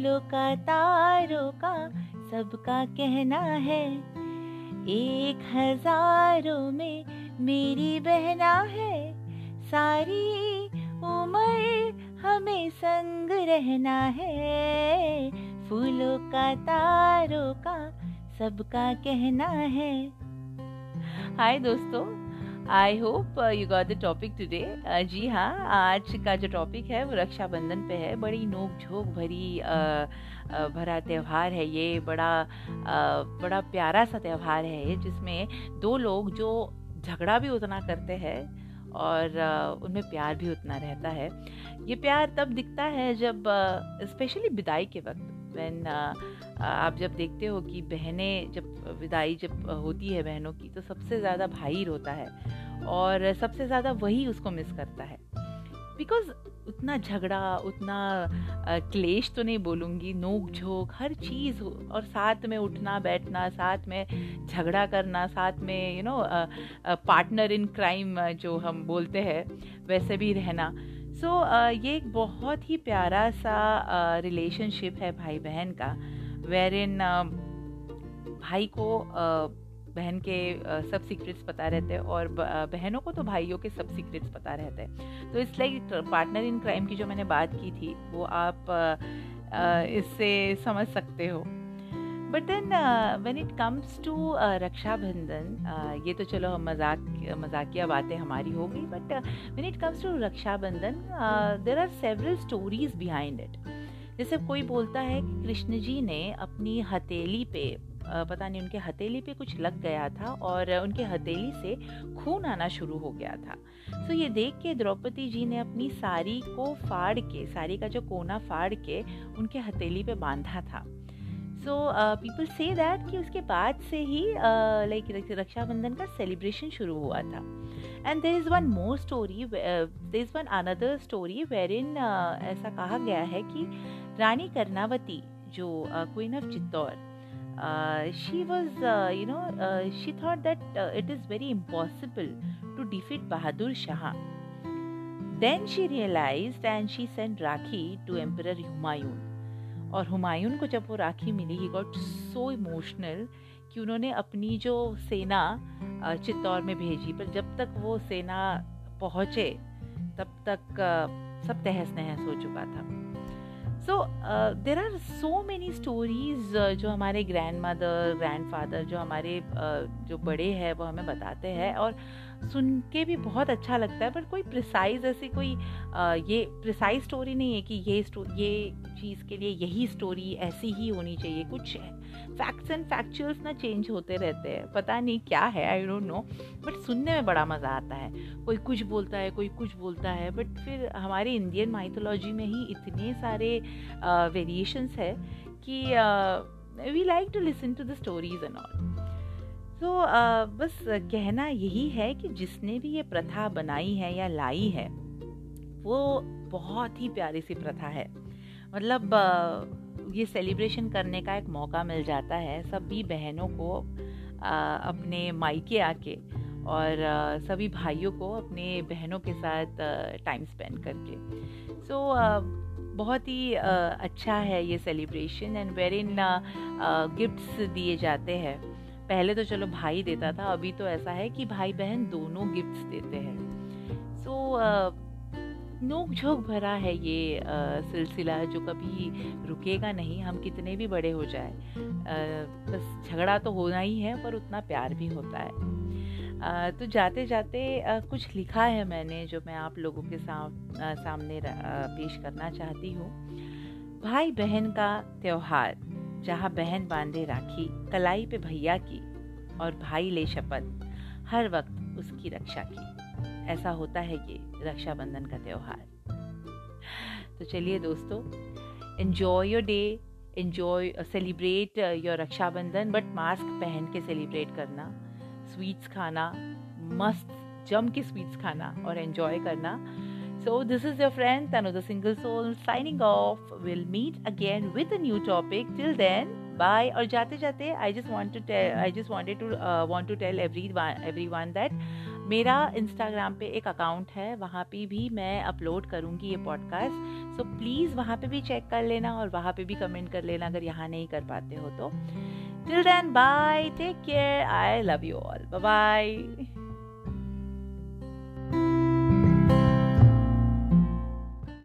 फूलों का, तारों का सबका कहना है। एक हज़ारों में मेरी बहना है। सारी उम्र हमें संग रहना है। फूलों का, तारों का सबका कहना है। हाय दोस्तों I hope you got the topic today जी हाँ आज का जो टॉपिक है वो रक्षाबंधन पे है। बड़ी नोक झोंक भरी uh, uh, भरा त्यौहार है ये। बड़ा uh, बड़ा प्यारा सा त्यौहार है ये जिसमें दो लोग जो झगड़ा भी उतना करते हैं और उनमें प्यार भी उतना रहता है। ये प्यार तब दिखता है जब स्पेशली विदाई के वक्त। वैन आप जब देखते हो कि बहनें जब विदाई जब होती है बहनों की तो सबसे ज़्यादा भाई रोता है और सबसे ज़्यादा वही उसको मिस करता है। बिकॉज़ उतना झगड़ा, उतना क्लेश तो नहीं बोलूँगी नोक झोंक हर चीज़ और साथ में उठना, बैठना, साथ में झगड़ा करना, साथ में you know partner in crime जो हम बोलते हैं, वैसे भी रहना। सो so, uh, ये एक बहुत ही प्यारा सा रिलेशनशिप uh, है भाई बहन का वेर इन uh, भाई को uh, बहन के uh, सब सीक्रेट्स पता रहते हैं और बहनों को तो भाइयों के सब सीक्रेट्स पता रहते हैं। तो इस लाइक पार्टनर इन क्राइम की जो मैंने बात की थी वो आप इससे समझ सकते हो। But then when it comes to Rakshabandhan ये तो चलो मज़ाक, मजाकिया बातें हमारी हो गई but when it comes to Rakshabandhan there are several stories behind it जैसे कोई बोलता है कि कृष्ण जी ने अपनी हथेली पे पता नहीं उनके हथेली पे कुछ लग गया था और उनके हथेली से खून आना शुरू हो गया था। सो ये देख के द्रौपदी जी ने अपनी साड़ी को फाड़ के साड़ी का जो कोना फाड़ के उनके हथेली पे बांधा था। सो पीपल से दैट कि उसके बाद से ही लाइक uh, रक्षाबंधन का सेलिब्रेशन शुरू हुआ था। And there is one more story there is one another story where in ऐसा कहा गया है कि रानी कर्नावती जो queen of Chittor she was you know she thought that it is very impossible to defeat Bahadur Shah then she realise and she send rakhi to emperor Humayun और हुमायूं को जब वो राखी मिली ही गॉट सो इमोशनल कि उन्होंने अपनी जो सेना चित्तौर में भेजी। पर जब तक वो सेना पहुँचे, तब तक सब तहस नहस हो चुका था। So there are so many stories जो हमारे ग्रैंड मदर ग्रैंड फादर जो हमारे uh, जो बड़े हैं वो हमें बताते हैं और सुन के भी बहुत अच्छा लगता है पर कोई प्रिसाइज ऐसी कोई आ, ये प्रिसाइज स्टोरी नहीं है कि ये ये चीज़ के लिए यही स्टोरी ऐसी ही होनी चाहिए। कुछ फैक्ट्स एंड फैक्चुअल्स ना चेंज होते रहते हैं। पता नहीं क्या है आई डोंट नो बट सुनने में बड़ा मज़ा आता है। कोई कुछ बोलता है कोई कुछ बोलता है बट फिर हमारे इंडियन माइथोलॉजी में ही इतने सारे वेरिएशंस है कि we like to listen to the stories and all तो uh, बस कहना यही है कि जिसने भी ये प्रथा बनाई है या लाई है वो बहुत ही प्यारी सी प्रथा है। मतलब uh, ये सेलिब्रेशन करने का एक मौका मिल जाता है सभी बहनों को uh, अपने मायके आके और सभी भाइयों को अपने बहनों के साथ टाइम स्पेंड करके। सो so, बहुत ही अच्छा है ये celebration and where in gifts दिए जाते हैं। पहले तो चलो भाई देता था अभी तो ऐसा है कि भाई बहन दोनों गिफ्ट्स देते हैं। सो so, नोक झोंक भरा है ये सिलसिला जो कभी रुकेगा नहीं हम कितने भी बड़े हो जाए। बस झगड़ा तो होना ही है पर उतना प्यार भी होता है। तो जाते जाते कुछ लिखा है मैंने जो मैं आप लोगों के सामने पेश करना चाहती हूँ। भाई बहन का त्यौहार, जहाँ बहन बांधे राखी, कलाई पे भैया की और भाई ले शपथ, हर वक्त उसकी रक्षा की। ऐसा होता है ये रक्षाबंधन का त्यौहार। तो चलिए दोस्तों enjoy your day enjoy celebrate your Rakshabandhan but mask पहन के सेलिब्रेट करना। स्वीट्स खाना, मस्त, जम के स्वीट्स खाना और एंजॉय करना। So this is your friend Tanu the single soul signing off will meet again with a new topic till then bye और जाते जाते I just want to I just wanted to want to tell every every one that मेरा Instagram पे एक account है, वहाँ पे भी मैं अपलोड करूँगी ये पॉडकास्ट सो प्लीज़ वहाँ पे भी चेक कर लेना और वहाँ पे भी कमेंट कर लेना अगर यहाँ नहीं कर पाते हो तो. Till then bye take care I love you all bye